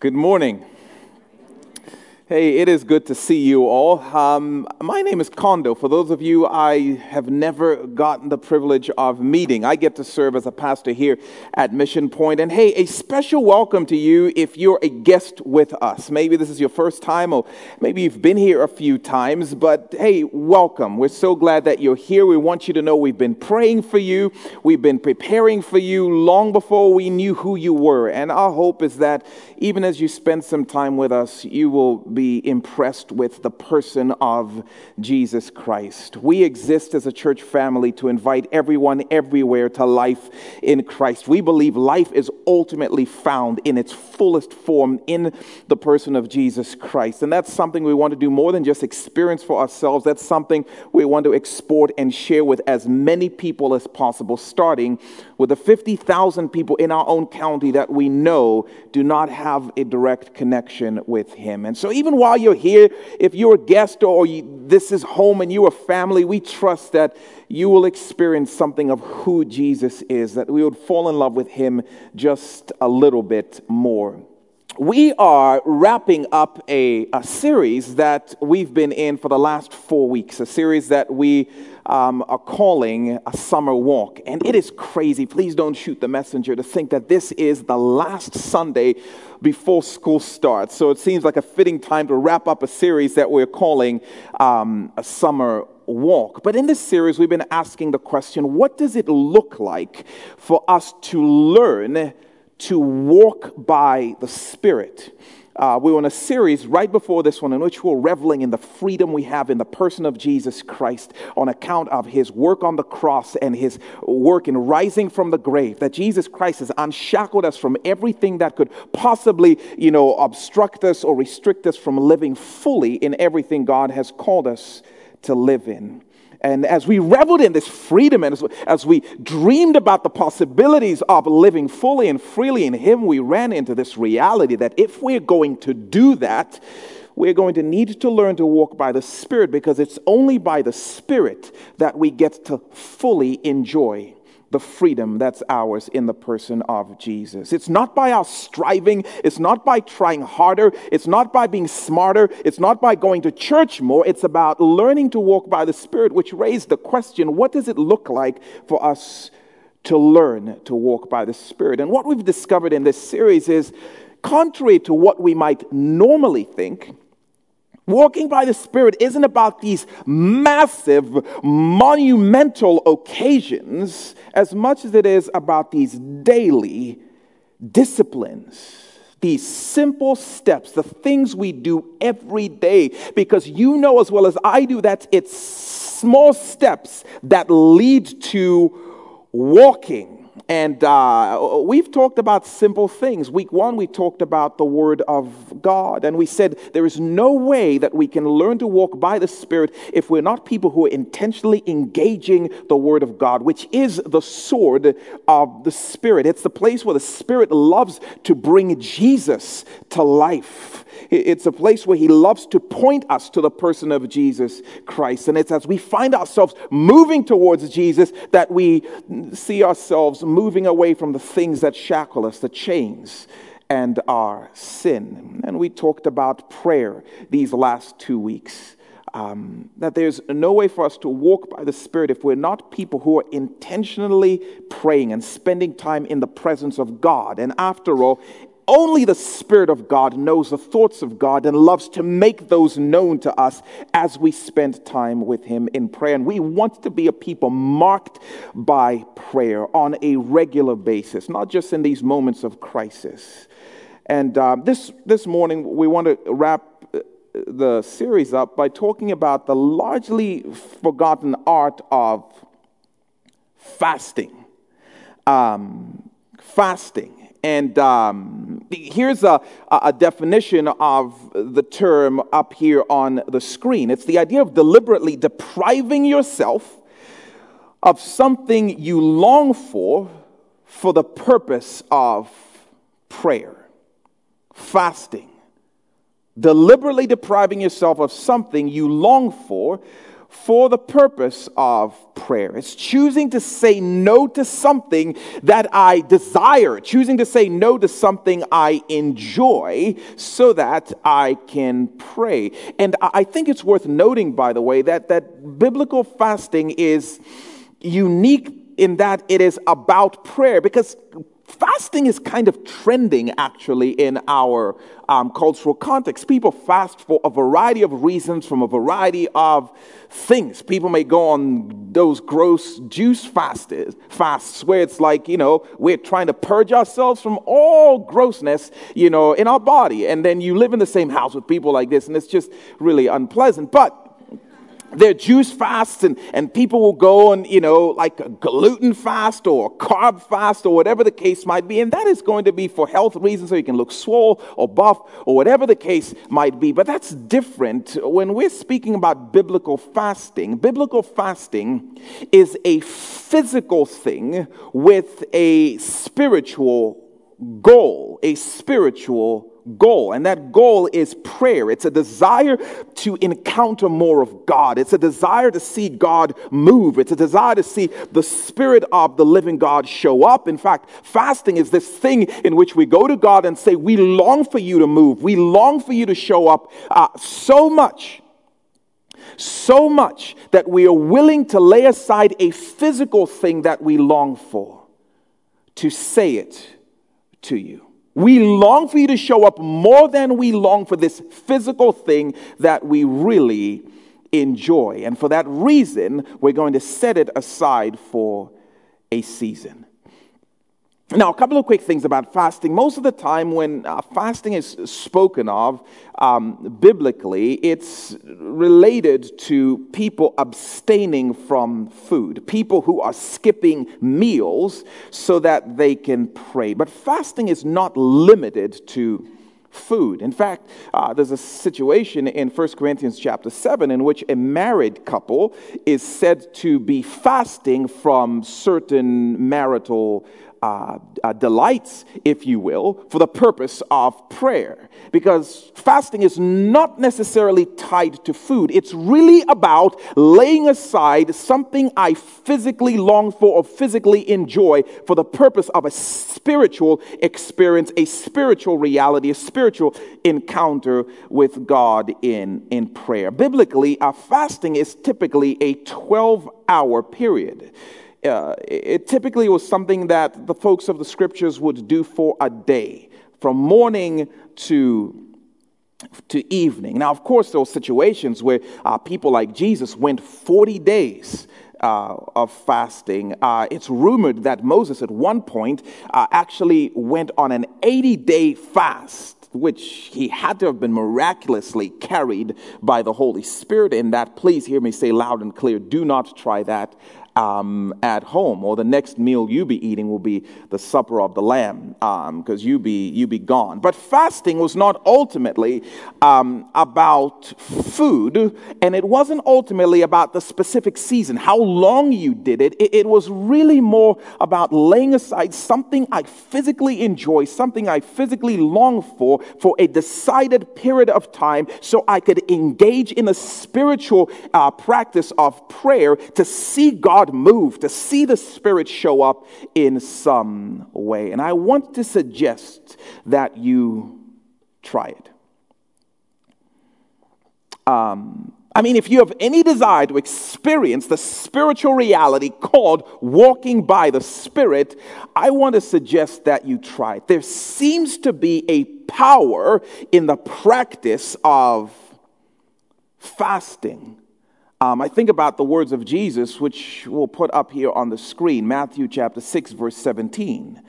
Good morning. Hey, it is good to see you all. Um, my name is Kondo. For those of you I have never gotten the privilege of meeting, I get to serve as a pastor here at Mission Point. And hey, a special welcome to you if you're a guest with us. Maybe this is your first time, or maybe you've been here a few times, but hey, welcome. We're so glad that you're here. We want you to know we've been praying for you, we've been preparing for you long before we knew who you were. And our hope is that even as you spend some time with us, you will be be impressed with the person of Jesus Christ. We exist as a church family to invite everyone everywhere to life in Christ. We believe life is ultimately found in its fullest form in the person of Jesus Christ. And that's something we want to do more than just experience for ourselves. That's something we want to export and share with as many people as possible, starting with the 50,000 people in our own county that we know do not have a direct connection with Him. And so, even while you're here, if you're a guest or you, this is home and you're a family, we trust that you will experience something of who Jesus is, that we would fall in love with Him just a little bit more. We are wrapping up a, a, series that we've been in for the last four weeks, a series that we um, are calling a summer walk. And it is crazy. Please don't shoot the messenger to think that this is the last Sunday before school starts. So it seems like a fitting time to wrap up a series that we're calling um, a summer walk. But in this series, we've been asking the question what does it look like for us to learn? to walk by the Spirit. Uh, we were in a series right before this one in which we were reveling in the freedom we have in the person of Jesus Christ on account of his work on the cross and his work in rising from the grave. That Jesus Christ has unshackled us from everything that could possibly, you know, obstruct us or restrict us from living fully in everything God has called us to live in. And as we reveled in this freedom and as, as we dreamed about the possibilities of living fully and freely in Him, we ran into this reality that if we're going to do that, we're going to need to learn to walk by the Spirit because it's only by the Spirit that we get to fully enjoy the freedom that's ours in the person of Jesus. It's not by our striving, it's not by trying harder, it's not by being smarter, it's not by going to church more. It's about learning to walk by the Spirit, which raised the question what does it look like for us to learn to walk by the Spirit? And what we've discovered in this series is contrary to what we might normally think, Walking by the Spirit isn't about these massive, monumental occasions as much as it is about these daily disciplines, these simple steps, the things we do every day. Because you know as well as I do that it's small steps that lead to walking and uh, we've talked about simple things. Week one, we talked about the Word of God. And we said there is no way that we can learn to walk by the Spirit if we're not people who are intentionally engaging the Word of God, which is the sword of the Spirit. It's the place where the Spirit loves to bring Jesus to life. It's a place where He loves to point us to the person of Jesus Christ. And it's as we find ourselves moving towards Jesus that we see ourselves moving away from the things that shackle us, the chains and our sin. And we talked about prayer these last two weeks. Um, that there's no way for us to walk by the Spirit if we're not people who are intentionally praying and spending time in the presence of God. And after all, only the Spirit of God knows the thoughts of God and loves to make those known to us as we spend time with Him in prayer. And we want to be a people marked by prayer on a regular basis, not just in these moments of crisis. And uh, this, this morning, we want to wrap uh, the series up by talking about the largely forgotten art of fasting. Um, fasting. And um, here's a, a definition of the term up here on the screen it's the idea of deliberately depriving yourself of something you long for for the purpose of prayer, fasting. Deliberately depriving yourself of something you long for for the purpose of prayer. It's choosing to say no to something that I desire, choosing to say no to something I enjoy so that I can pray. And I think it's worth noting, by the way, that, that biblical fasting is unique in that it is about prayer because fasting is kind of trending actually in our um, cultural context. People fast for a variety of reasons from a variety of things. People may go on those gross juice fasts, fasts where it's like, you know, we're trying to purge ourselves from all grossness, you know, in our body. And then you live in the same house with people like this, and it's just really unpleasant. But their juice fasts and, and people will go on, you know, like a gluten fast or a carb fast or whatever the case might be. And that is going to be for health reasons so you can look swole or buff or whatever the case might be. But that's different when we're speaking about biblical fasting. Biblical fasting is a physical thing with a spiritual goal, a spiritual goal, and that goal is prayer. It's a desire to encounter more of God. It's a desire to see God move. It's a desire to see the Spirit of the living God show up. In fact, fasting is this thing in which we go to God and say, We long for you to move. We long for you to show up uh, so much. So much that we are willing to lay aside a physical thing that we long for to say it to you. We long for you to show up more than we long for this physical thing that we really enjoy. And for that reason, we're going to set it aside for a season. Now, a couple of quick things about fasting. Most of the time, when uh, fasting is spoken of um, biblically, it's related to people abstaining from food, people who are skipping meals so that they can pray. But fasting is not limited to food. In fact, uh, there's a situation in 1 Corinthians chapter 7 in which a married couple is said to be fasting from certain marital uh, uh, delights, if you will, for the purpose of prayer. Because fasting is not necessarily tied to food. It's really about laying aside something I physically long for or physically enjoy for the purpose of a spiritual experience, a spiritual reality, a spiritual encounter with God in, in prayer. Biblically, our fasting is typically a 12 hour period uh, it typically was something that the folks of the scriptures would do for a day, from morning to to evening. Now, of course, there were situations where uh, people like Jesus went 40 days uh, of fasting. Uh, it's rumored that Moses, at one point, uh, actually went on an 80 day fast. Which he had to have been miraculously carried by the Holy Spirit in that. Please hear me say loud and clear do not try that um, at home, or the next meal you be eating will be the supper of the Lamb, because um, you be you be gone. But fasting was not ultimately um, about food, and it wasn't ultimately about the specific season, how long you did it. it. It was really more about laying aside something I physically enjoy, something I physically long for, for a decided period of time, so I could engage in a spiritual uh, practice of prayer to see God God move, to see the Spirit show up in some way. And I want to suggest that you try it. Um, I mean, if you have any desire to experience the spiritual reality called walking by the Spirit, I want to suggest that you try it. There seems to be a power in the practice of fasting um, I think about the words of Jesus, which we'll put up here on the screen Matthew chapter 6, verse 17.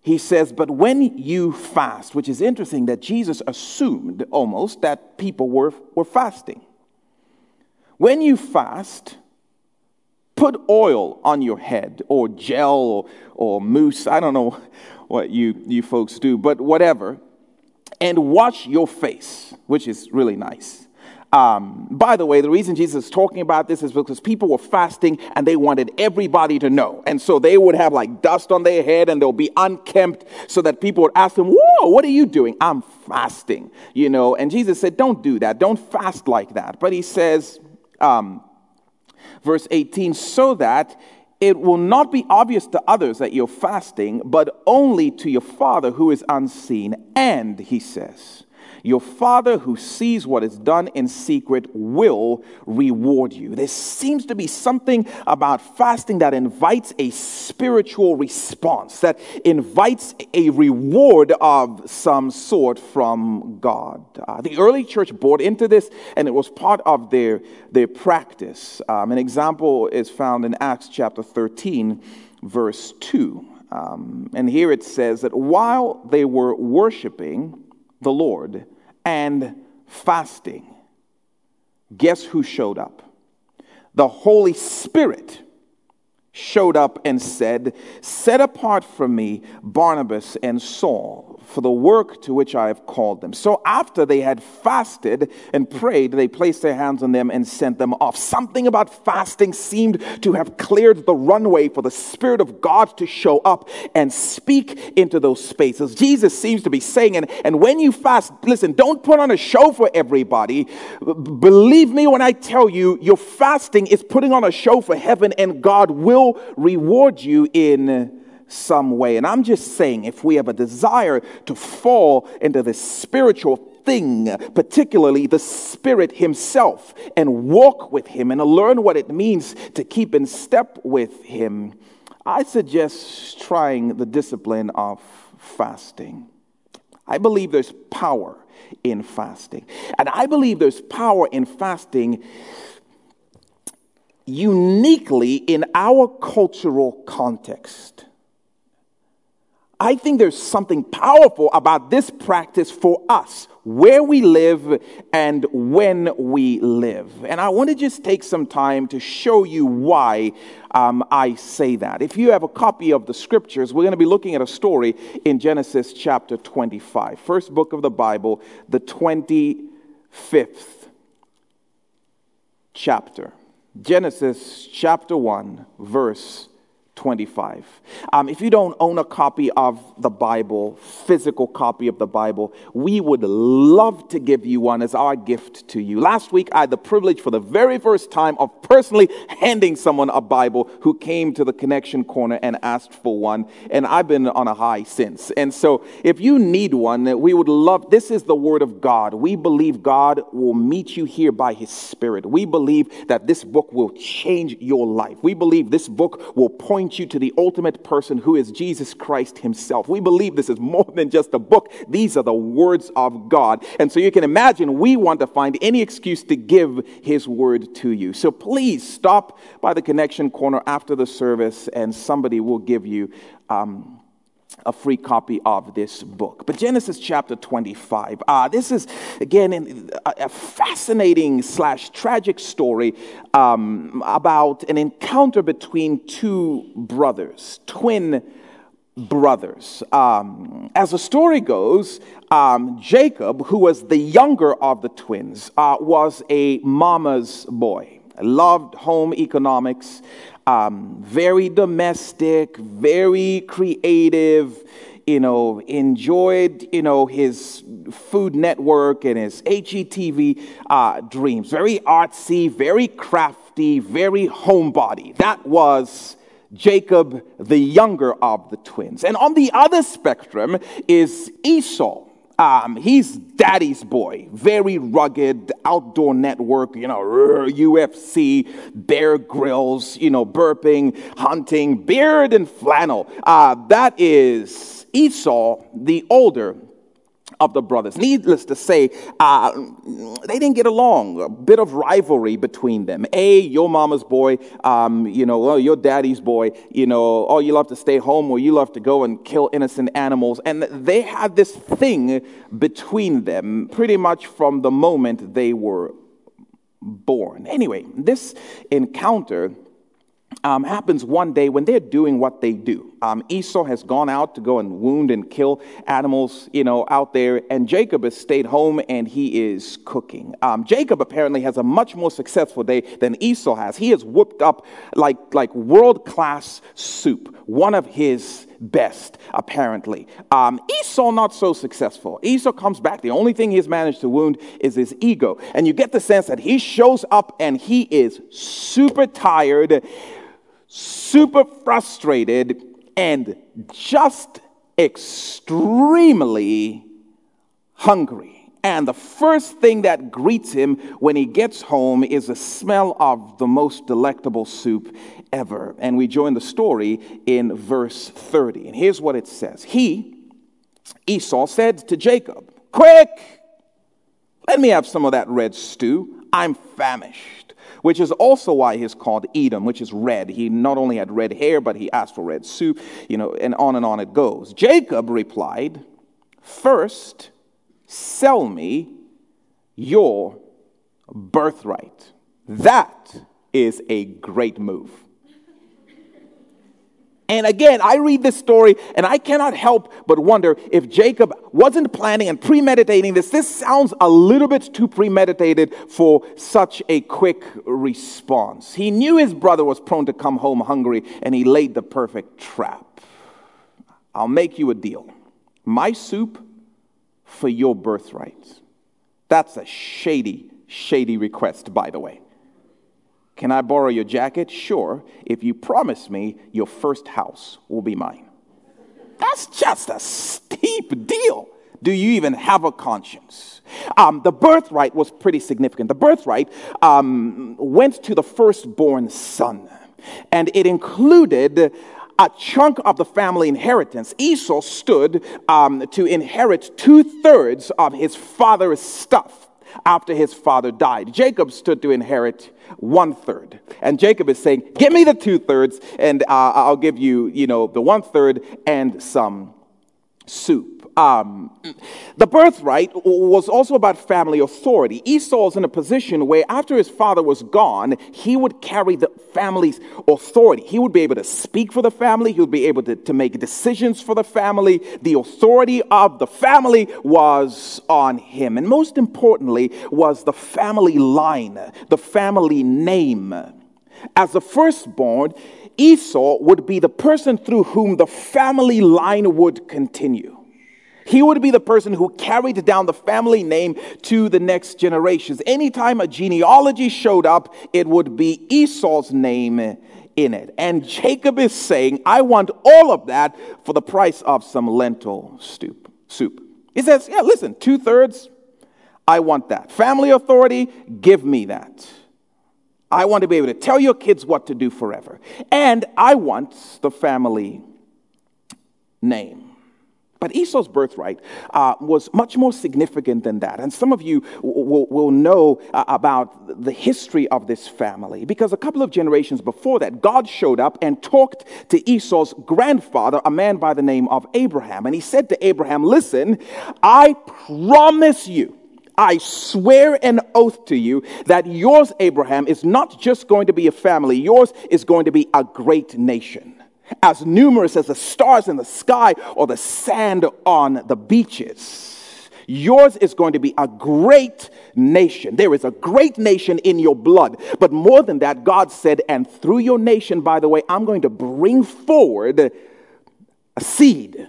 He says, But when you fast, which is interesting that Jesus assumed almost that people were, were fasting. When you fast, put oil on your head or gel or, or mousse. I don't know what you, you folks do, but whatever. And wash your face, which is really nice. Um, by the way, the reason Jesus is talking about this is because people were fasting and they wanted everybody to know. And so they would have like dust on their head and they'll be unkempt so that people would ask them, Whoa, what are you doing? I'm fasting, you know. And Jesus said, Don't do that. Don't fast like that. But he says, um, Verse 18, so that it will not be obvious to others that you're fasting, but only to your Father who is unseen. And, he says, your Father who sees what is done in secret will reward you. There seems to be something about fasting that invites a spiritual response, that invites a reward of some sort from God. Uh, the early church bought into this, and it was part of their, their practice. Um, an example is found in Acts chapter 13, verse 2. Um, and here it says that while they were worshiping the Lord, and fasting, guess who showed up? The Holy Spirit showed up and said, Set apart from me Barnabas and Saul for the work to which I have called them. So after they had fasted and prayed, they placed their hands on them and sent them off. Something about fasting seemed to have cleared the runway for the Spirit of God to show up and speak into those spaces. Jesus seems to be saying, and, and when you fast, listen, don't put on a show for everybody. Believe me when I tell you, your fasting is putting on a show for heaven, and God will reward you in some way. And I'm just saying, if we have a desire to fall into this spiritual thing, particularly the Spirit Himself, and walk with Him and learn what it means to keep in step with Him, I suggest trying the discipline of fasting. I believe there's power in fasting. And I believe there's power in fasting uniquely in our cultural context. I think there's something powerful about this practice for us, where we live and when we live. And I want to just take some time to show you why um, I say that. If you have a copy of the scriptures, we're going to be looking at a story in Genesis chapter 25, first book of the Bible, the 25th chapter. Genesis chapter 1, verse 25. Um, if you don't own a copy of the Bible, physical copy of the Bible, we would love to give you one as our gift to you. Last week, I had the privilege for the very first time of personally handing someone a Bible who came to the Connection Corner and asked for one, and I've been on a high since. And so, if you need one, we would love this is the Word of God. We believe God will meet you here by His Spirit. We believe that this book will change your life. We believe this book will point point you to the ultimate person who is Jesus Christ himself. We believe this is more than just a book. These are the words of God. And so you can imagine we want to find any excuse to give his word to you. So please stop by the connection corner after the service and somebody will give you um, a free copy of this book. But Genesis chapter 25, uh, this is again a fascinating slash tragic story um, about an encounter between two brothers, twin brothers. Um, as the story goes, um, Jacob, who was the younger of the twins, uh, was a mama's boy. Loved home economics, um, very domestic, very creative, you know, enjoyed, you know, his Food Network and his HGTV uh, dreams. Very artsy, very crafty, very homebody. That was Jacob, the younger of the twins. And on the other spectrum is Esau. Um, he's daddy's boy, very rugged, outdoor network, you know, UFC, Bear Grylls, you know, burping, hunting, beard and flannel. Uh, that is Esau, the older of the brothers. Needless to say, uh, they didn't get along. A bit of rivalry between them. A, your mama's boy, um, you know, oh, your daddy's boy, you know, oh, you love to stay home or you love to go and kill innocent animals. And they had this thing between them pretty much from the moment they were born. Anyway, this encounter um, happens one day when they're doing what they do. Um, Esau has gone out to go and wound and kill animals, you know, out there, and Jacob has stayed home and he is cooking. Um, Jacob apparently has a much more successful day than Esau has. He has whipped up like like world class soup, one of his best, apparently. Um, Esau, not so successful. Esau comes back. The only thing he's managed to wound is his ego. And you get the sense that he shows up and he is super tired, super frustrated, and just extremely hungry. And the first thing that greets him when he gets home is the smell of the most delectable soup ever. And we join the story in verse 30. And here's what it says He, Esau, said to Jacob, Quick, let me have some of that red stew. I'm famished. Which is also why he's called Edom, which is red. He not only had red hair, but he asked for red soup, you know, and on and on it goes. Jacob replied, First, Sell me your birthright. That is a great move. And again, I read this story and I cannot help but wonder if Jacob wasn't planning and premeditating this. This sounds a little bit too premeditated for such a quick response. He knew his brother was prone to come home hungry and he laid the perfect trap. I'll make you a deal. My soup for your birthright. That's a shady, shady request, by the way. Can I borrow your jacket? Sure, if you promise me your first house will be mine. That's just a steep deal. Do you even have a conscience? Um, the birthright was pretty significant. The birthright um, went to the firstborn son, and it included a chunk of the family inheritance. Esau stood um, to inherit two thirds of his father's stuff after his father died. Jacob stood to inherit one third. And Jacob is saying, Give me the two thirds, and uh, I'll give you, you know, the one third and some soup. Um, the birthright was also about family authority. Esau was in a position where, after his father was gone, he would carry the family's authority. He would be able to speak for the family, he would be able to, to make decisions for the family. The authority of the family was on him. And most importantly, was the family line, the family name. As the firstborn, Esau would be the person through whom the family line would continue. He would be the person who carried down the family name to the next generations. Anytime a genealogy showed up, it would be Esau's name in it. And Jacob is saying, I want all of that for the price of some lentil soup. soup. He says, Yeah, listen, two thirds, I want that. Family authority, give me that. I want to be able to tell your kids what to do forever. And I want the family name. But Esau's birthright uh, was much more significant than that. And some of you will, will know uh, about the history of this family because a couple of generations before that, God showed up and talked to Esau's grandfather, a man by the name of Abraham. And he said to Abraham, Listen, I promise you. I swear an oath to you that yours, Abraham, is not just going to be a family, yours is going to be a great nation as numerous as the stars in the sky or the sand on the beaches. Yours is going to be a great nation. There is a great nation in your blood. But more than that, God said, and through your nation, by the way, I'm going to bring forward a seed.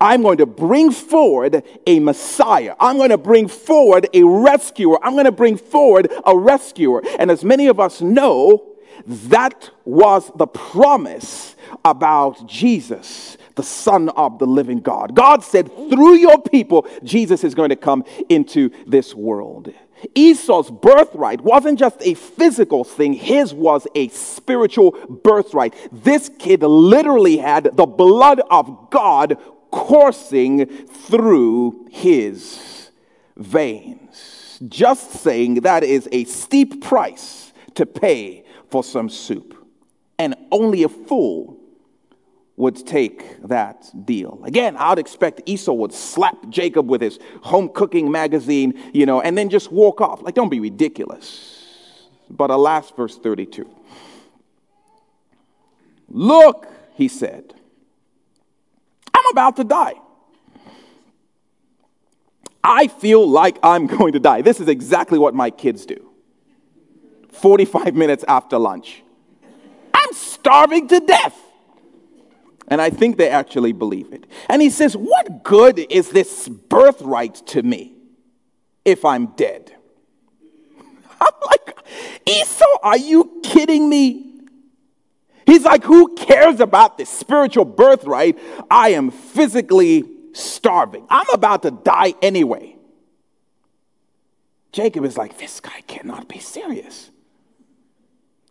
I'm going to bring forward a Messiah. I'm going to bring forward a rescuer. I'm going to bring forward a rescuer. And as many of us know, that was the promise about Jesus, the Son of the living God. God said, through your people, Jesus is going to come into this world. Esau's birthright wasn't just a physical thing, his was a spiritual birthright. This kid literally had the blood of God coursing through his veins. Just saying that is a steep price to pay for some soup. And only a fool would take that deal. Again, I'd expect Esau would slap Jacob with his home cooking magazine, you know, and then just walk off. Like, don't be ridiculous. But alas, verse 32. Look, he said, I'm about to die. I feel like I'm going to die. This is exactly what my kids do. 45 minutes after lunch. I'm starving to death. And I think they actually believe it. And he says, What good is this birthright to me if I'm dead? I'm like, Esau, are you kidding me? He's like, Who cares about this spiritual birthright? I am physically starving. I'm about to die anyway. Jacob is like, This guy cannot be serious.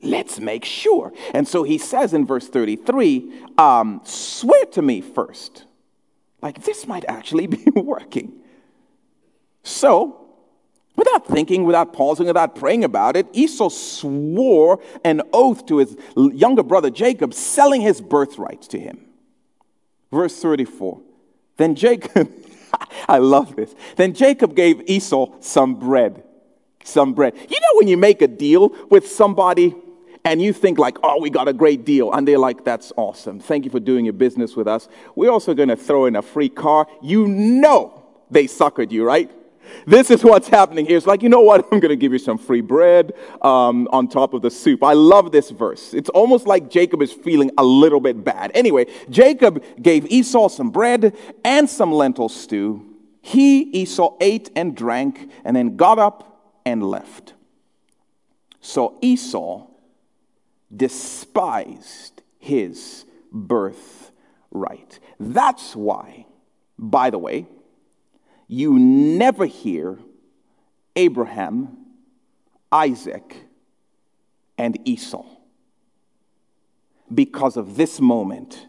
Let's make sure. And so he says in verse 33 um, swear to me first. Like, this might actually be working. So, Without thinking, without pausing, without praying about it, Esau swore an oath to his younger brother Jacob, selling his birthright to him. Verse 34. Then Jacob, I love this. Then Jacob gave Esau some bread. Some bread. You know, when you make a deal with somebody and you think like, oh, we got a great deal. And they're like, that's awesome. Thank you for doing your business with us. We're also going to throw in a free car. You know they suckered you, right? This is what's happening here. It's like, you know what? I'm going to give you some free bread um, on top of the soup. I love this verse. It's almost like Jacob is feeling a little bit bad. Anyway, Jacob gave Esau some bread and some lentil stew. He, Esau, ate and drank and then got up and left. So Esau despised his birthright. That's why, by the way, you never hear Abraham, Isaac, and Esau because of this moment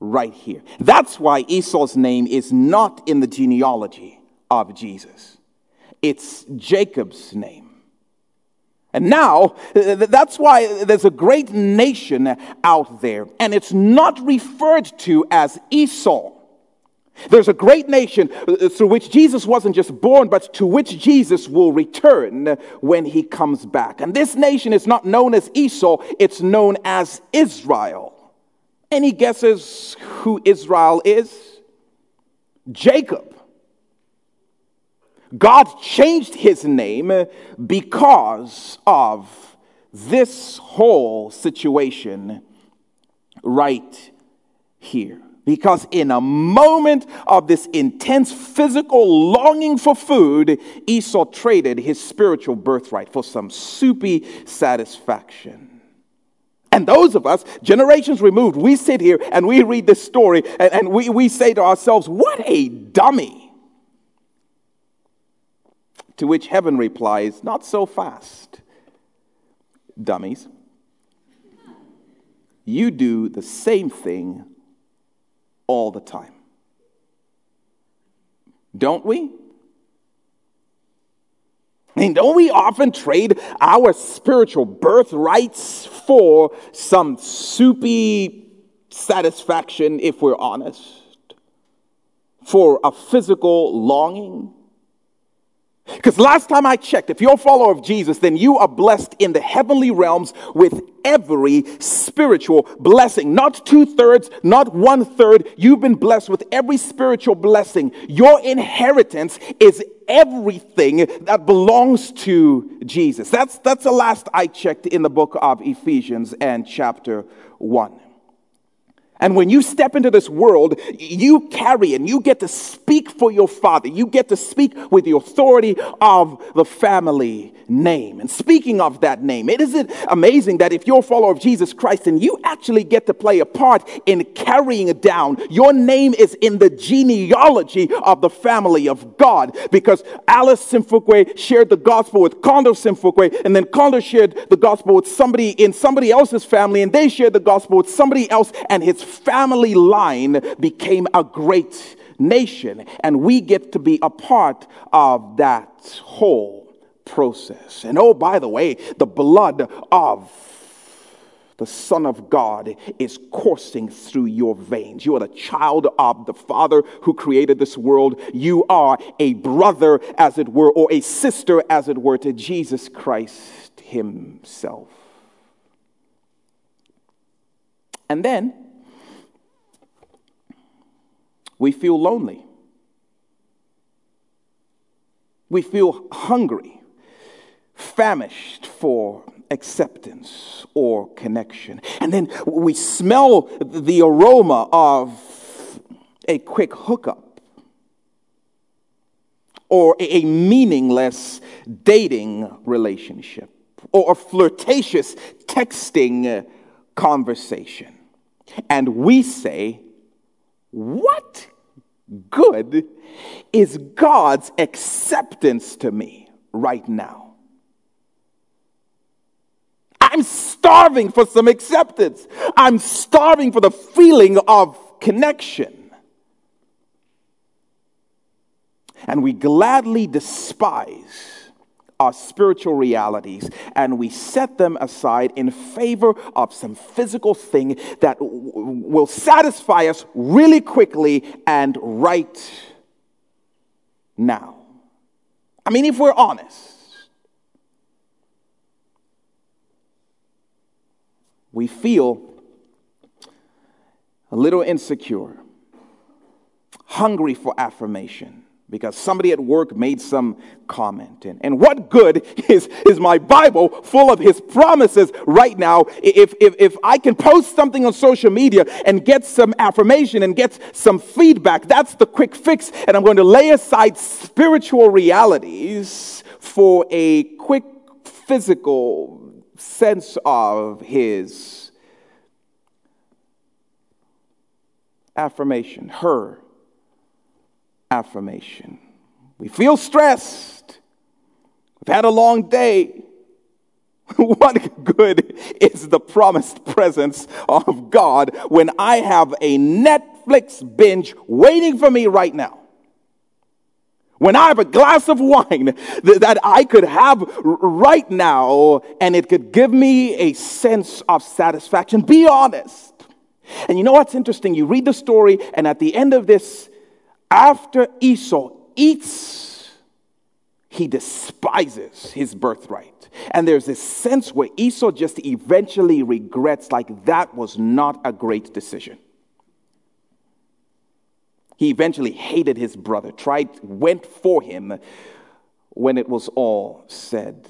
right here. That's why Esau's name is not in the genealogy of Jesus, it's Jacob's name. And now, that's why there's a great nation out there, and it's not referred to as Esau. There's a great nation uh, through which Jesus wasn't just born, but to which Jesus will return when he comes back. And this nation is not known as Esau, it's known as Israel. Any guesses who Israel is? Jacob. God changed his name because of this whole situation right here. Because in a moment of this intense physical longing for food, Esau traded his spiritual birthright for some soupy satisfaction. And those of us, generations removed, we sit here and we read this story and, and we, we say to ourselves, What a dummy! To which heaven replies, Not so fast, dummies. You do the same thing all the time. Don't we? I mean, don't we often trade our spiritual birthrights for some soupy satisfaction, if we're honest? For a physical longing? Because last time I checked, if you're a follower of Jesus, then you are blessed in the heavenly realms with every spiritual blessing. Not two thirds, not one third. You've been blessed with every spiritual blessing. Your inheritance is everything that belongs to Jesus. That's, that's the last I checked in the book of Ephesians and chapter 1. And when you step into this world, you carry and you get to speak for your father. You get to speak with the authority of the family name. And speaking of that name, it is it amazing that if you're a follower of Jesus Christ and you actually get to play a part in carrying it down, your name is in the genealogy of the family of God. Because Alice Simfukwe shared the gospel with Kondo Simfukwe, and then Kondo shared the gospel with somebody in somebody else's family, and they shared the gospel with somebody else, and his family line became a great nation. And we get to be a part of that whole process. And oh, by the way, the blood of the Son of God is coursing through your veins. You are the child of the Father who created this world. You are a brother, as it were, or a sister, as it were, to Jesus Christ Himself. And then we feel lonely. We feel hungry, famished for acceptance or connection. And then we smell the aroma of a quick hookup or a meaningless dating relationship or a flirtatious texting uh, conversation. And we say, What good is God's acceptance to me right now? I'm starving for some acceptance. I'm starving for the feeling of connection. And we gladly despise our spiritual realities and we set them aside in favor of some physical thing that w- will satisfy us really quickly and right now. I mean, if we're honest, we feel a little insecure, hungry for affirmation because somebody at work made some comment. And, and what good is, is my Bible full of his promises right now if, if, if I can post something on social media and get some affirmation and get some feedback? That's the quick fix. And I'm going to lay aside spiritual realities for a quick physical sense of his affirmation, her affirmation. We feel stressed. We've had a long day. what good is the promised presence of God when I have a Netflix binge waiting for me right now? When I have a glass of wine that I could have right now and it could give me a sense of satisfaction. Be honest. And you know what's interesting? You read the story, and at the end of this after Esau eats, he despises his birthright. And there's this sense where Esau just eventually regrets, like, that was not a great decision. He eventually hated his brother, tried, went for him when it was all said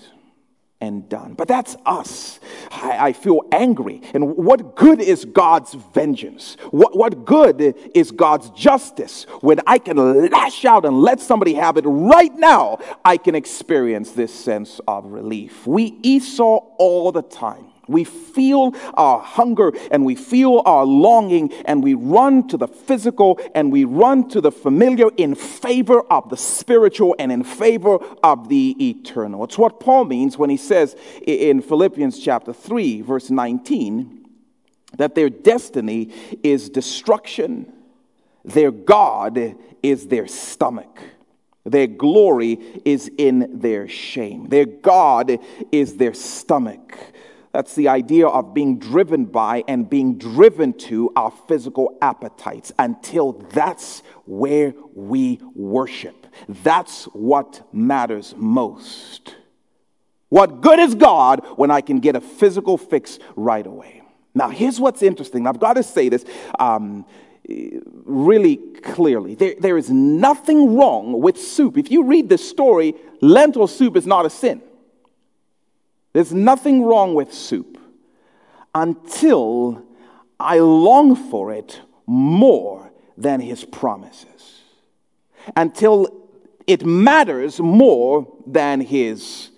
and done. But that's us. I, I, feel angry. And what good is God's vengeance? What, what good is God's justice when I can lash out and let somebody have it right now? I can experience this sense of relief. We Esau all the time. We feel our hunger and we feel our longing and we run to the physical and we run to the familiar in favor of the spiritual and in favor of the eternal. It's what Paul means when he says in Philippians chapter 3, verse 19, that their destiny is destruction, their God is their stomach. Their glory is in their shame. Their God is their stomach. That's the idea of being driven by and being driven to our physical appetites until that's where we worship. That's what matters most. What good is God when I can get a physical fix right away? Now, here's what's interesting. I've got to say this um, really clearly. There, there is nothing wrong with soup. If you read this story, lentil soup is not a sin. There's nothing wrong with soup until I long for it more than his promises. Until it matters more than his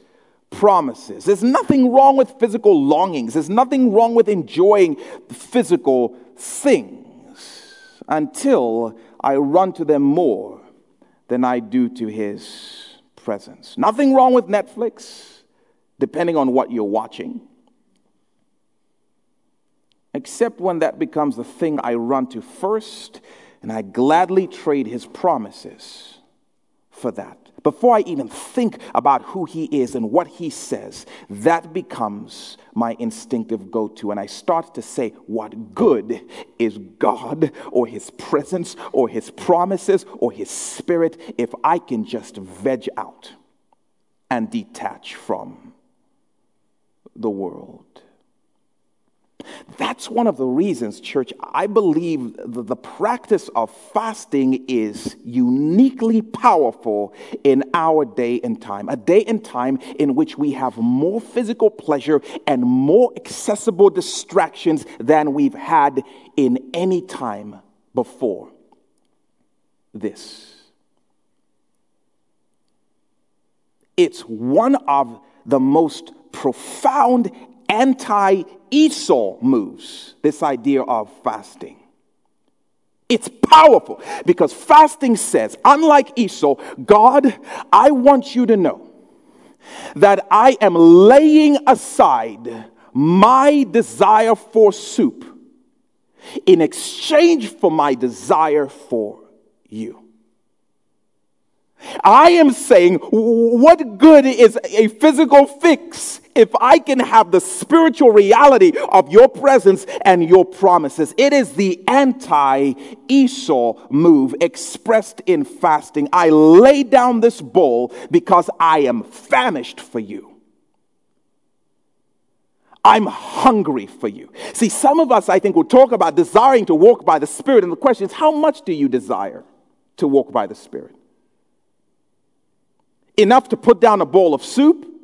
promises. There's nothing wrong with physical longings. There's nothing wrong with enjoying physical things until I run to them more than I do to his presence. Nothing wrong with Netflix depending on what you're watching. Except when that becomes the thing I run to first, and I gladly trade his promises for that. Before I even think about who he is and what he says, that becomes my instinctive go to. And I start to say, What good is God or his presence or his promises or his spirit if I can just veg out and detach from the world. That's one of the reasons, church, I believe the, practice of fasting is uniquely powerful in our day and time. A day and time in which we have more physical pleasure and more accessible distractions than we've had in any time before this. It's one of the most profound anti Esau moves, this idea of fasting. It's powerful because fasting says, unlike Esau, God, I want you to know that I am laying aside my desire for soup in exchange for my desire for you. I am saying, what good is a physical fix if I can have the spiritual reality of your presence and your promises? It is the anti Esau move expressed in fasting. I lay down this bowl because I am famished for you. I'm hungry for you. See, some of us, I think, will talk about desiring to walk by the Spirit, and the question is, how much do you desire to walk by the Spirit? Enough to put down a bowl of soup.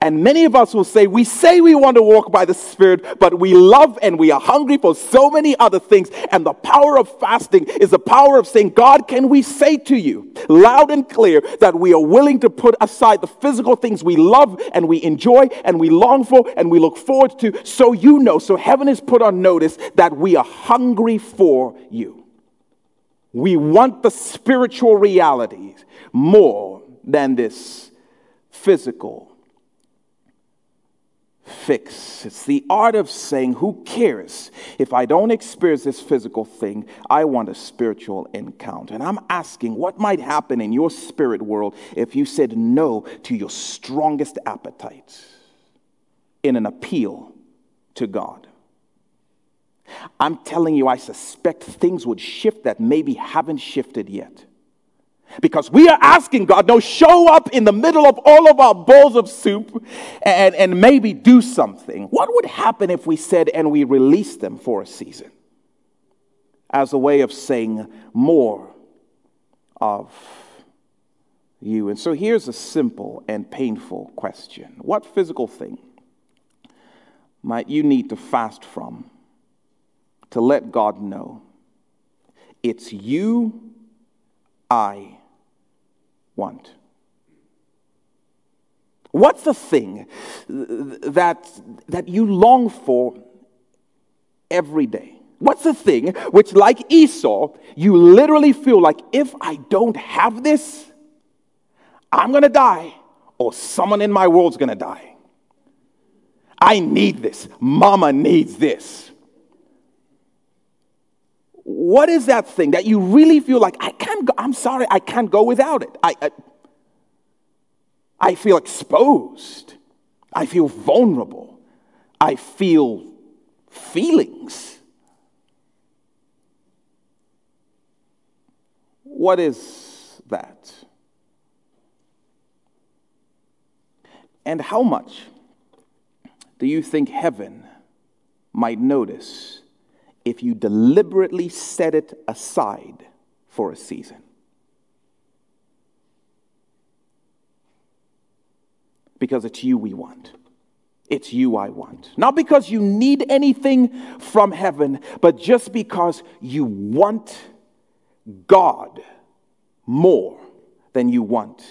And many of us will say, We say we want to walk by the Spirit, but we love and we are hungry for so many other things. And the power of fasting is the power of saying, God, can we say to you loud and clear that we are willing to put aside the physical things we love and we enjoy and we long for and we look forward to, so you know, so heaven is put on notice that we are hungry for you. We want the spiritual realities more than this physical fix. It's the art of saying, Who cares if I don't experience this physical thing? I want a spiritual encounter. And I'm asking, what might happen in your spirit world if you said no to your strongest appetite in an appeal to God? I'm telling you, I suspect things would shift that maybe haven't shifted yet. Because we are asking God, no, show up in the middle of all of our bowls of soup and, and maybe do something. What would happen if we said and we released them for a season? As a way of saying more of you. And so here's a simple and painful question What physical thing might you need to fast from to let God know it's you I want? What's the thing that, that you long for every day? What's the thing which, like Esau, you literally feel like if I don't have this, I'm gonna die, or someone in my world's gonna die? I need this. Mama needs this what is that thing that you really feel like I can't go, I'm sorry, I can't go without it. I, I, I feel exposed. I feel vulnerable. I feel feelings. What is that? And how much do you think heaven might notice if you deliberately set it aside for a season. Because it's you we want. It's you I want. Not because you need anything from heaven, but just because you want God more than you want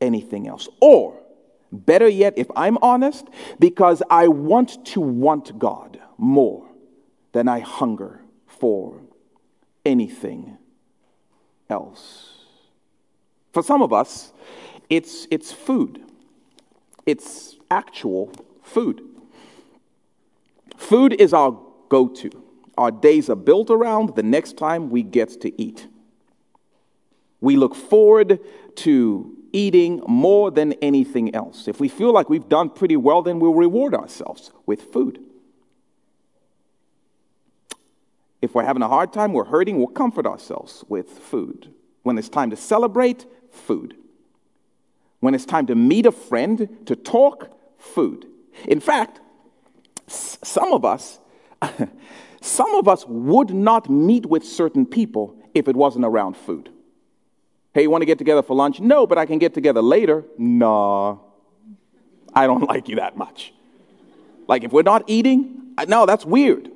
anything else. Or, better yet, if I'm honest, because I want to want God more then I hunger for anything else. For some of us, it's, it's food, it's actual food. Food is our go to. Our days are built around the next time we get to eat. We look forward to eating more than anything else. If we feel like we've done pretty well, then we'll reward ourselves with food. If we're having a hard time, we're hurting, we'll comfort ourselves with food. When it's time to celebrate, food. When it's time to meet a friend, to talk, food. In fact, some of us, some of us would not meet with certain people if it wasn't around food. Hey, you want to get together for lunch? No, but I can get together later. Nah, I don't like you that much. Like if we're not eating, no, that's weird.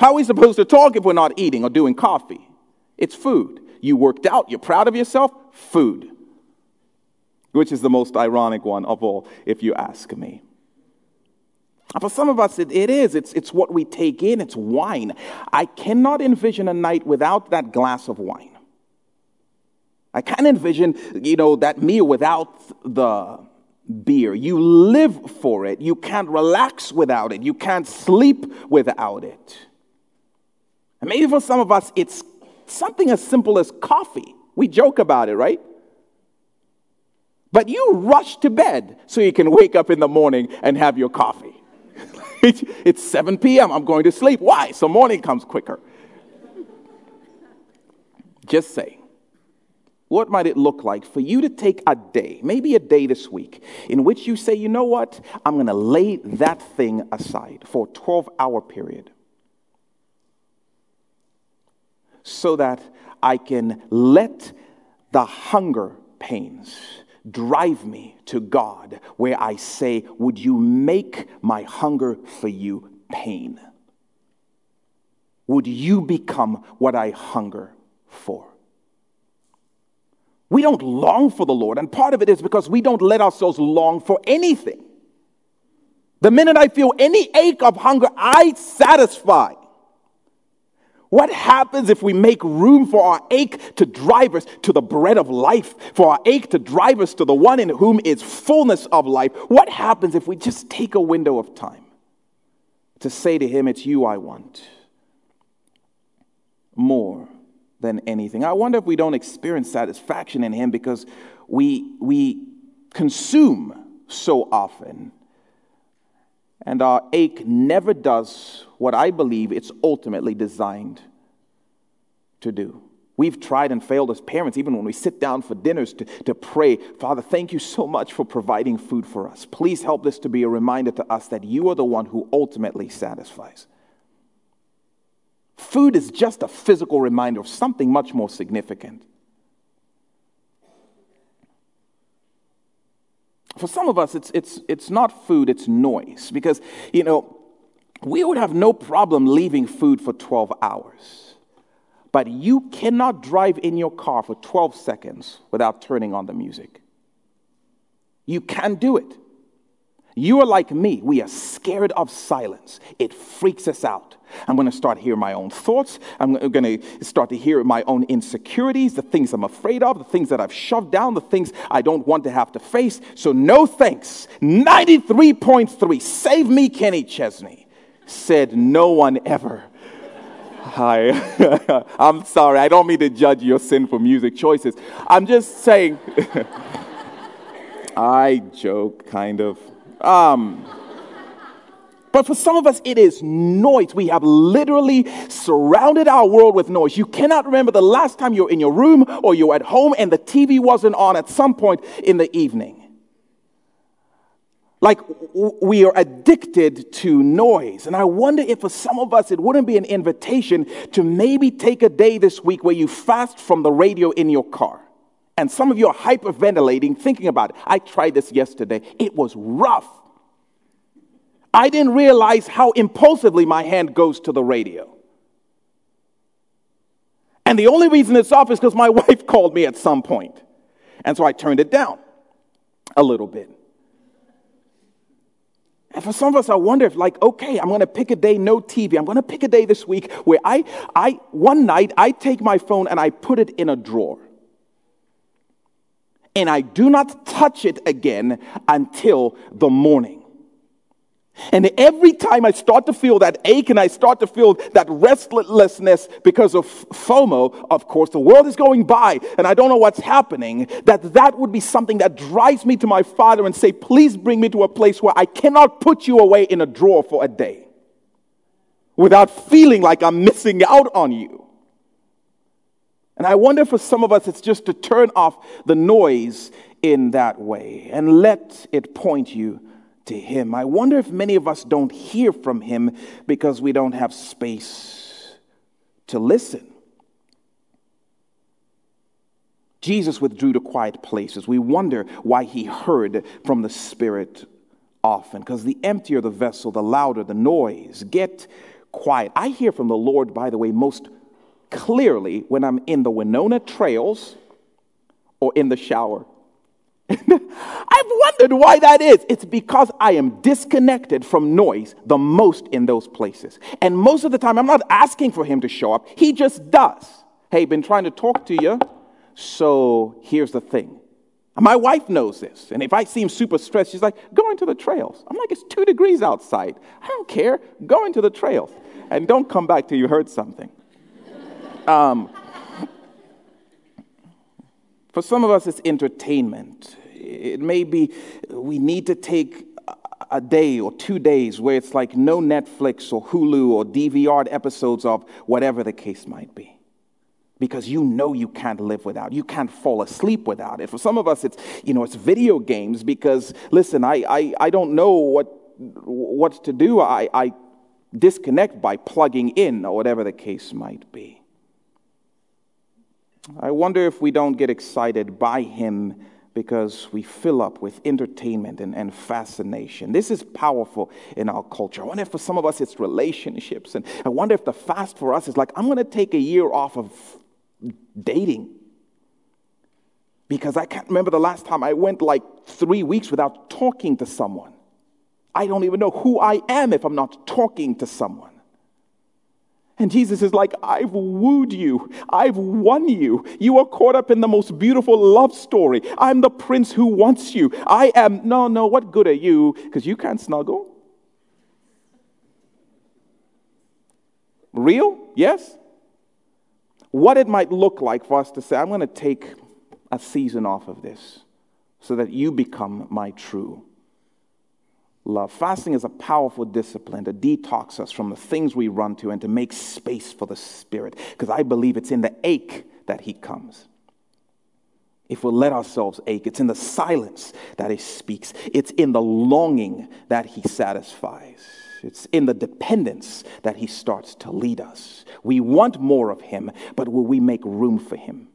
How are we supposed to talk if we're not eating or doing coffee? It's food. You worked out, you're proud of yourself, food. Which is the most ironic one of all, if you ask me. For some of us, it, it is. It's, it's what we take in, it's wine. I cannot envision a night without that glass of wine. I can't envision, you know, that meal without the beer. You live for it. You can't relax without it. You can't sleep without it. And maybe for some of us, it's something as simple as coffee. We joke about it, right? But you rush to bed so you can wake up in the morning and have your coffee. it's 7 p.m. I'm going to sleep. Why? So morning comes quicker. Just say, what might it look like for you to take a day, maybe a day this week, in which you say, you know what? I'm going to lay that thing aside for a 12 hour period so that I can let the hunger pains drive me to God, where I say, Would you make my hunger for you pain? Would you become what I hunger for? We don't long for the Lord, and part of it is because we don't let ourselves long for anything. The minute I feel any ache of hunger, I satisfy. What happens if we make room for our ache to drive us to the bread of life, for our ache to drive us to the one in whom is fullness of life? What happens if we just take a window of time to say to Him, It's you I want more than anything. I wonder if we don't experience satisfaction in Him because we, we consume so often. And our ache never does what I believe it's ultimately designed to do. We've tried and failed as parents, even when we sit down for dinners, to, to pray, Father, thank you so much for providing food for us. Please help this to be a reminder to us that you are the one who ultimately satisfies. Food is just a physical reminder of something much more significant. For some of us, it's, it's, it's not food, it's noise. Because, you know, we would have no problem leaving food for 12 hours. But you cannot drive in your car for 12 seconds without turning on the music. You can't do it. You are like me. We are scared of silence. It freaks us out. I'm going to start hearing my own thoughts. I'm going to start to hear my own insecurities, the things I'm afraid of, the things that I've shoved down, the things I don't want to have to face. So, no thanks. 93.3. Save me, Kenny Chesney. Said no one ever. Hi. I'm sorry. I don't mean to judge your sinful music choices. I'm just saying. I joke, kind of. Um, but for some of us, it is noise. We have literally surrounded our world with noise. You cannot remember the last time you're in your room or you're at home and the TV wasn't on at some point in the evening. Like we are addicted to noise. And I wonder if for some of us, it wouldn't be an invitation to maybe take a day this week where you fast from the radio in your car. And some of you are hyperventilating, thinking about it. I tried this yesterday. It was rough. I didn't realize how impulsively my hand goes to the radio. And the only reason it's off is because my wife called me at some point. And so I turned it down a little bit. And for some of us, I wonder if, like, okay, I'm going to pick a day, no TV. I'm going to pick a day this week where I, I, one night, I take my phone and I put it in a drawer. And I do not touch it again until the morning. And every time I start to feel that ache and I start to feel that restlessness because of FOMO, of course, the world is going by and I don't know what's happening, that that would be something that drives me to my father and say, please bring me to a place where I cannot put you away in a drawer for a day without feeling like I'm missing out on you. And I wonder for some of us, it's just to turn off the noise in that way and let it point you to Him. I wonder if many of us don't hear from Him because we don't have space to listen. Jesus withdrew to quiet places. We wonder why he heard from the Spirit often, because the emptier the vessel, the louder the noise. Get quiet. I hear from the Lord, by the way, most clearly when I'm in the Winona Trails or in the shower. I've wondered why that is. It's because I am disconnected from noise the most in those places. And most of the time, I'm not asking for him to show up, he just does. Hey, been trying to talk to you. So here's the thing. My wife knows this. And if I seem super stressed, she's like, go into the trails. I'm like, it's two degrees outside. I don't care. Go into the trails. And don't come back till you heard something. Um, for some of us, it's entertainment. It may be we need to take a day or two days where it's like no Netflix or Hulu or DVR episodes of whatever the case might be. Because you know you can't live without. You can't fall asleep without it. For some of us, it's you know it's video games because listen, I I, I don't know what what to do. I, I disconnect by plugging in or whatever the case might be. I wonder if we don't get excited by him because we fill up with entertainment and, and fascination. This is powerful in our culture. I wonder if for some of us it's relationships. And I wonder if the fast for us is like, I'm going to take a year off of dating. Because I can't remember the last time I went like three weeks without talking to someone. I don't even know who I am if I'm not talking to someone. And Jesus is like, I've wooed you. I've won you. You are caught up in the most beautiful love story. I'm the prince who wants you. I am, no, no, what good are you? Because you can't snuggle. Real? Yes? What it might look like for us to say, I'm going to take a season off of this so that you become my true love. Fasting is a powerful discipline to detox us from the things we run to and to make space for the Spirit, because I believe it's in the ache that He comes. If we let ourselves ache, it's in the silence that He speaks, it's in the longing that He satisfies. It's in the dependence that He starts to lead us. We want more of Him, but will we make room for Him?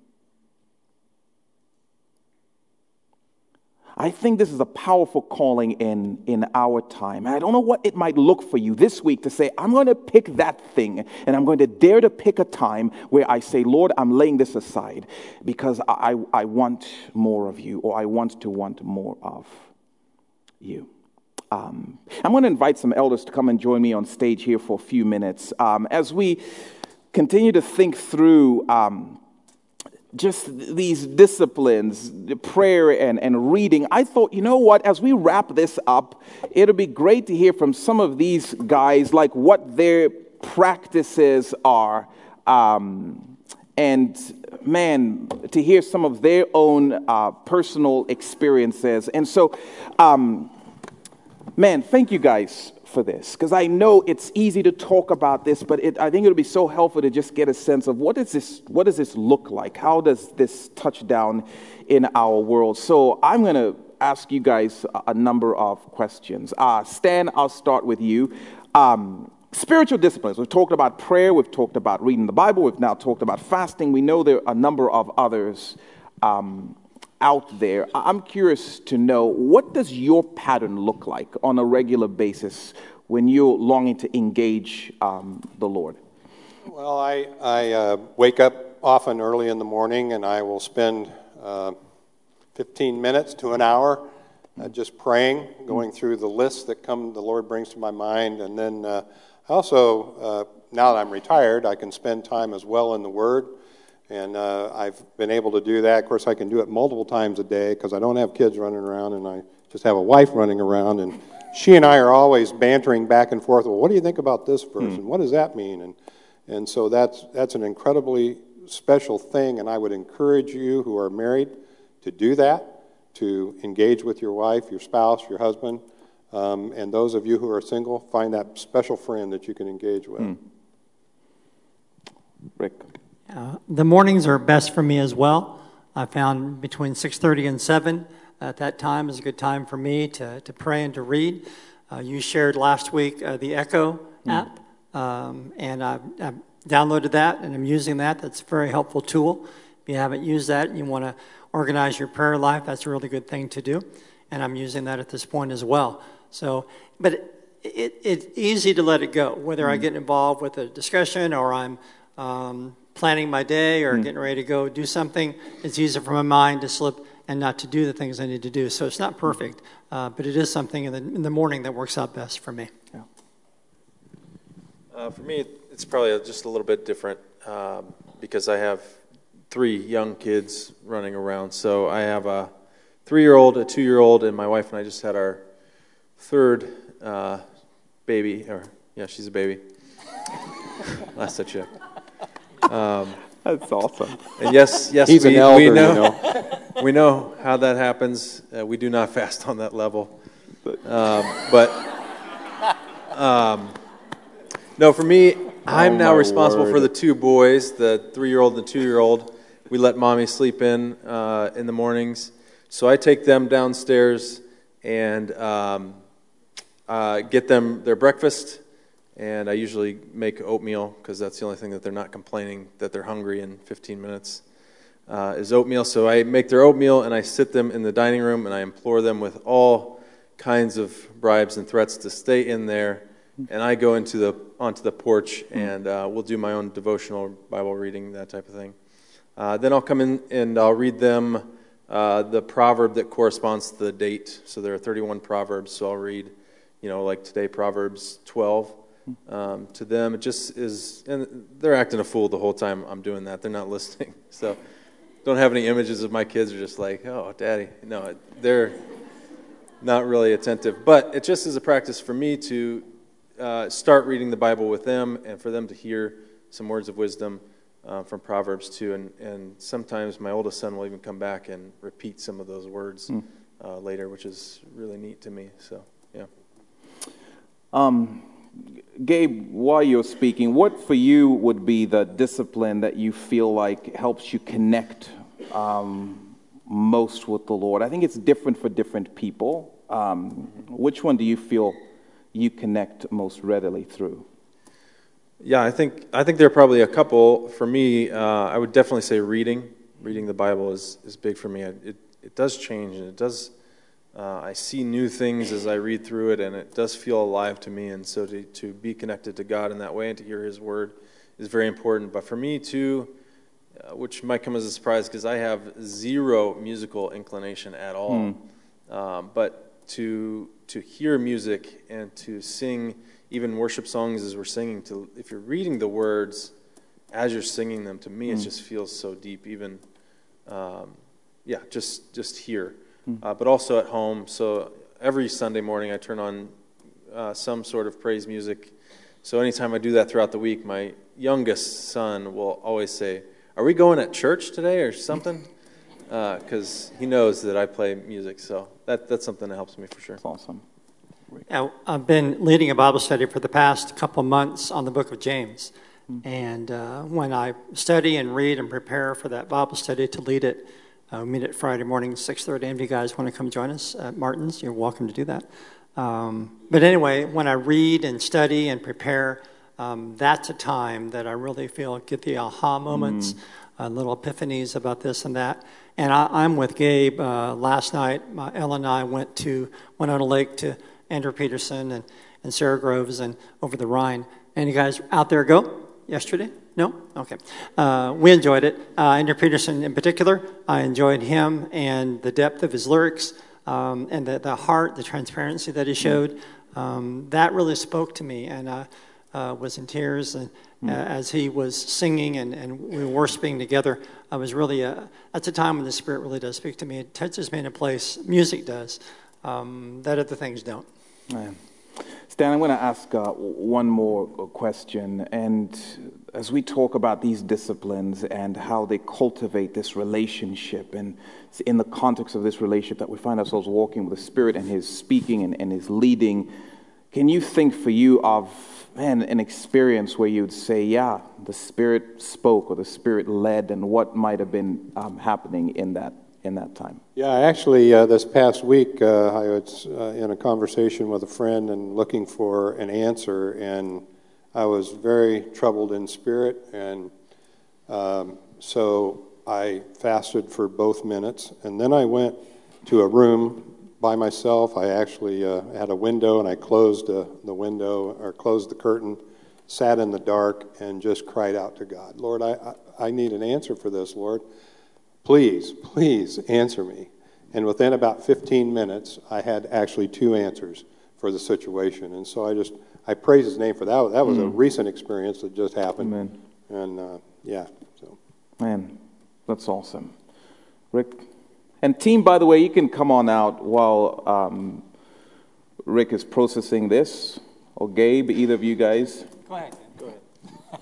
I think this is a powerful calling in, in our time. And I don't know what it might look for you this week to say, I'm going to pick that thing and I'm going to dare to pick a time where I say, Lord, I'm laying this aside because I, I want more of you or I want to want more of you. Um, I'm going to invite some elders to come and join me on stage here for a few minutes um, as we continue to think through. Um, just these disciplines, prayer and, and reading, I thought, you know what, as we wrap this up, it'll be great to hear from some of these guys, like what their practices are. Um, and man, to hear some of their own uh, personal experiences. And so, um, man, thank you guys for this because I know it's easy to talk about this, but it, I think it'll be so helpful to just get a sense of what, is this, what does this look like? How does this touch down in our world? So I'm going to ask you guys a, number of questions. Uh, Stan, I'll start with you. Um, spiritual disciplines. We've talked about prayer, we've talked about reading the Bible, we've now talked about fasting. We know there are a number of others. Um, out there, I'm curious to know what does your pattern look like on a regular basis when you're longing to engage um, the Lord? Well, I, I uh, wake up often early in the morning and I will spend uh, 15 minutes to an hour uh, just praying, going through the lists that come the Lord brings to my mind. And then uh, also, uh, now that I'm retired, I can spend time as well in the Word. And uh, I've been able to do that. Of course, I can do it multiple times a day because I don't have kids running around and I just have a wife running around. And she and I are always bantering back and forth. Well, what do you think about this verse? Mm. And what does that mean? And, and so that's, that's an incredibly special thing. And I would encourage you who are married to do that, to engage with your wife, your spouse, your husband. Um, and those of you who are single, find that special friend that you can engage with. Mm. Rick. Uh, the mornings are best for me as well. I found between 6:30 and 7 at that time is a good time for me to, to pray and to read. Uh, you shared last week uh, the Echo mm. app, um, and I've, I've, downloaded that and I'm using that. That's a very helpful tool. If you haven't used that and you want to organize your prayer life, that's a really good thing to do. And I'm using that at this point as well. So, but it, it, it's easy to let it go, whether mm. I get involved with a discussion or I'm um, planning my day or mm. getting ready to go do something. It's easier for my mind to slip and not to do the things I need to do. So it's not perfect, uh, but it is something in the, in the morning that works out best for me. Yeah. Uh, for me, it's probably just a little bit different um, because I have three young kids running around. So I have a three year old, a two year old, and my wife and I just had our third uh, baby. Or, yeah, she's a baby. Last I checked. Um, That's awesome. And yes, yes, He's we, an elder, we know, you know. we know how that happens. Uh, we do not fast on that level. Um, but um, no, for me, I'm oh, now responsible word. for the two boys, the three-year-old and the two-year-old. We let mommy sleep in uh, in the mornings, so I take them downstairs and um, uh, get them their breakfast and I usually make oatmeal because that's the only thing that they're not complaining that they're hungry in 15 minutes uh, is oatmeal. So I make their oatmeal and I sit them in the dining room and I implore them with all kinds of bribes and threats to stay in there. And I go into the onto the porch and uh, we'll do my own devotional Bible reading, that type of thing. Uh, then I'll come in and I'll read them uh, the proverb that corresponds to the date. So there are 31 proverbs. So I'll read, you know, like today Proverbs 12 um, to them. It just is, and they're acting a fool the whole time I'm doing that. They're not listening. So don't have any images of my kids are just like, oh, daddy. No, they're not really attentive. But it just is a practice for me to uh, start reading the Bible with them and for them to hear some words of wisdom uh, from Proverbs too. And, and sometimes my oldest son will even come back and repeat some of those words mm. uh, later, which is really neat to me. So, yeah. Um, Gabe, while you're speaking, what for you would be the discipline that you feel like helps you connect um, most with the Lord? I think it's different for different people. Um, which one do you feel you connect most readily through? Yeah, I think I think there are probably a couple. For me, uh, I would definitely say reading. Reading the Bible is, is big for me. It, it does change and it does uh, I see new things as I read through it, and it does feel alive to me. And so to, to be connected to God in that way and to hear His word is very important. But for me, too, uh, which might come as a surprise because I have zero musical inclination at all. Mm. Um, but to, to hear music and to sing even worship songs as we're singing, to, if you're reading the words as you're singing them, to me, mm. it hmm. just feels so deep, even, um, yeah, just, just here uh, but also at home. So every Sunday morning, I turn on uh, some sort of praise music. So anytime I do that throughout the week, my youngest son will always say, Are we going at church today or something? Because uh, he knows that I play music. So that, that's something that helps me for sure. That's awesome. Now, I've been leading a Bible study for the past couple months on the book of James. Mm-hmm. And uh, when I study and read and prepare for that Bible study to lead it, uh, we meet at Friday morning, 6.30. If you guys want to come join us at Martin's, you're welcome to do that. Um, but anyway, when I read and study and prepare, um, that's a time that I really feel get the aha moments, mm. uh, little epiphanies about this and that. And I, am with Gabe. Uh, last night, my, Ellen and I went to Winona Lake to Andrew Peterson and, and Sara Groves and over the Rhine. And you guys out there go yesterday? No? Okay. Uh, we enjoyed it. Uh, Andrew Peterson, in particular, I enjoyed him and the depth of his lyrics um, and the, the heart, the transparency that he mm. showed. Um, that really spoke to me, and I uh, was in tears. And mm. as he was singing and, and we were worshiping together, I was really, a, uh, that's a time when the Spirit really does speak to me. It touches me in a place, music does, um, that other things don't. Man. Stan, I'm going to ask uh, one more question. And as we talk about these disciplines and how they cultivate this relationship, and in the context of this relationship that we find ourselves walking with the Spirit and His speaking and, and His leading, can you think for you of man, an experience where you'd say, yeah, the Spirit spoke or the Spirit led, and what might have been um, happening in that in that time? Yeah, actually, uh, this past week, uh, I was uh, in a conversation with a friend and looking for an answer, and I was very troubled in spirit, and um, so I fasted for both minutes, and then I went to a room by myself. I actually uh, had a window, and I closed uh, the window or closed the curtain, sat in the dark, and just cried out to God, Lord, I, I, I need an answer for this, Lord. Please, please answer me. And within about 15 minutes, I had actually two answers for the situation. And so I just, I praise his name for that. That was mm. a recent experience that just happened. Amen. And uh, yeah, so. Man, that's awesome. Rick? And team, by the way, you can come on out while um, Rick is processing this. Or Gabe, either of you guys. Go ahead. Go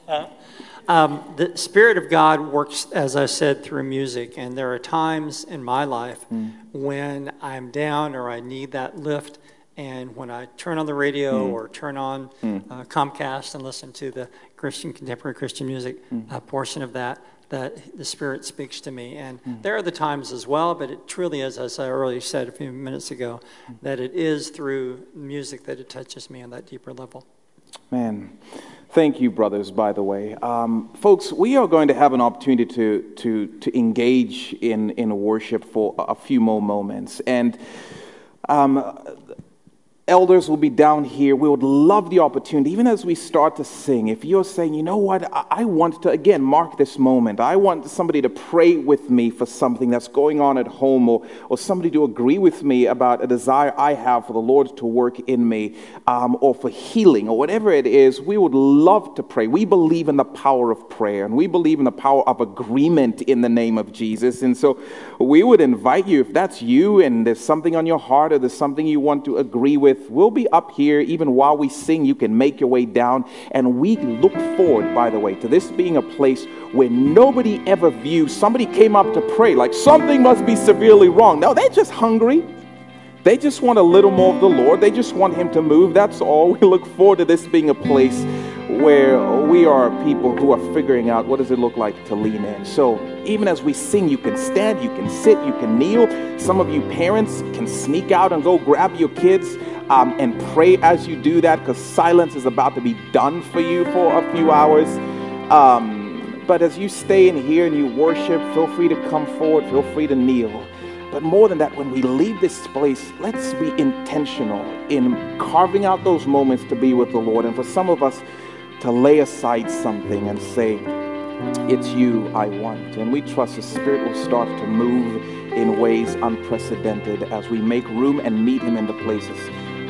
ahead. Um, the Spirit of God works, as I said, through music. And there are times in my life mm. when I'm down or I need that lift. And when I turn on the radio mm. or turn on mm. uh, Comcast and listen to the Christian contemporary Christian music uh, portion of that, that the Spirit speaks to me. And mm. there are the times as well, but it truly is, as I earlier said a few minutes ago, mm. that it is through music that it touches me on that deeper level. Man, thank you, brothers, by the way. Um, folks, we are going to have an opportunity to, to, to engage in, in worship for a few more moments. And um, elders will be down here. We would love the opportunity, even as we start to sing. If you're saying, you know what, I want to, again, mark this moment. I want somebody to pray with me for something that's going on at home, or, or somebody to agree with me about a desire I have for the Lord to work in me, um, or for healing, or whatever it is, we would love to pray. We believe in the power of prayer, and we believe in the power of agreement in the name of Jesus. And so we would invite you, if that's you and there's something on your heart, or there's something you want to agree with, with. We'll be up here even while we sing. You can make your way down. And we look forward, by the way, to this being a place where nobody ever views somebody came up to pray like something must be severely wrong. No, they're just hungry. They just want a little more of the Lord. They just want Him to move. That's all. We look forward to this being a place where we are people who are figuring out what does it look like to lean in. So even as we sing, you can stand, you can sit, you can kneel. Some of you parents can sneak out and go grab your kids um, and pray as you do that because silence is about to be done for you for a few hours. Um, but as you stay in here and you worship, feel free to come forward, feel free to kneel. But more than that, when we leave this place, let's be intentional in carving out those moments to be with the Lord. And for some of us, to lay aside something and say, It's you I want. And we trust the Spirit will start to move in ways unprecedented as we make room and meet Him in the places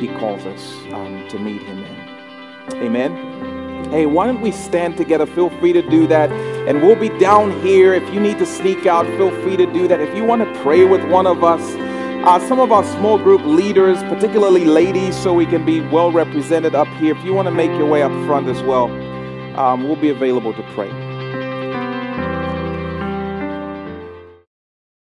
he calls us um, to meet Him in. Amen. Hey, why don't we stand together? Feel free to do that. And we'll be down here. If you need to sneak out, feel free to do that. If you want to pray with one of us, uh, some of our small group leaders, particularly ladies, so we can be well represented up here. If you want to make your way up front as well, um, we'll be available to pray.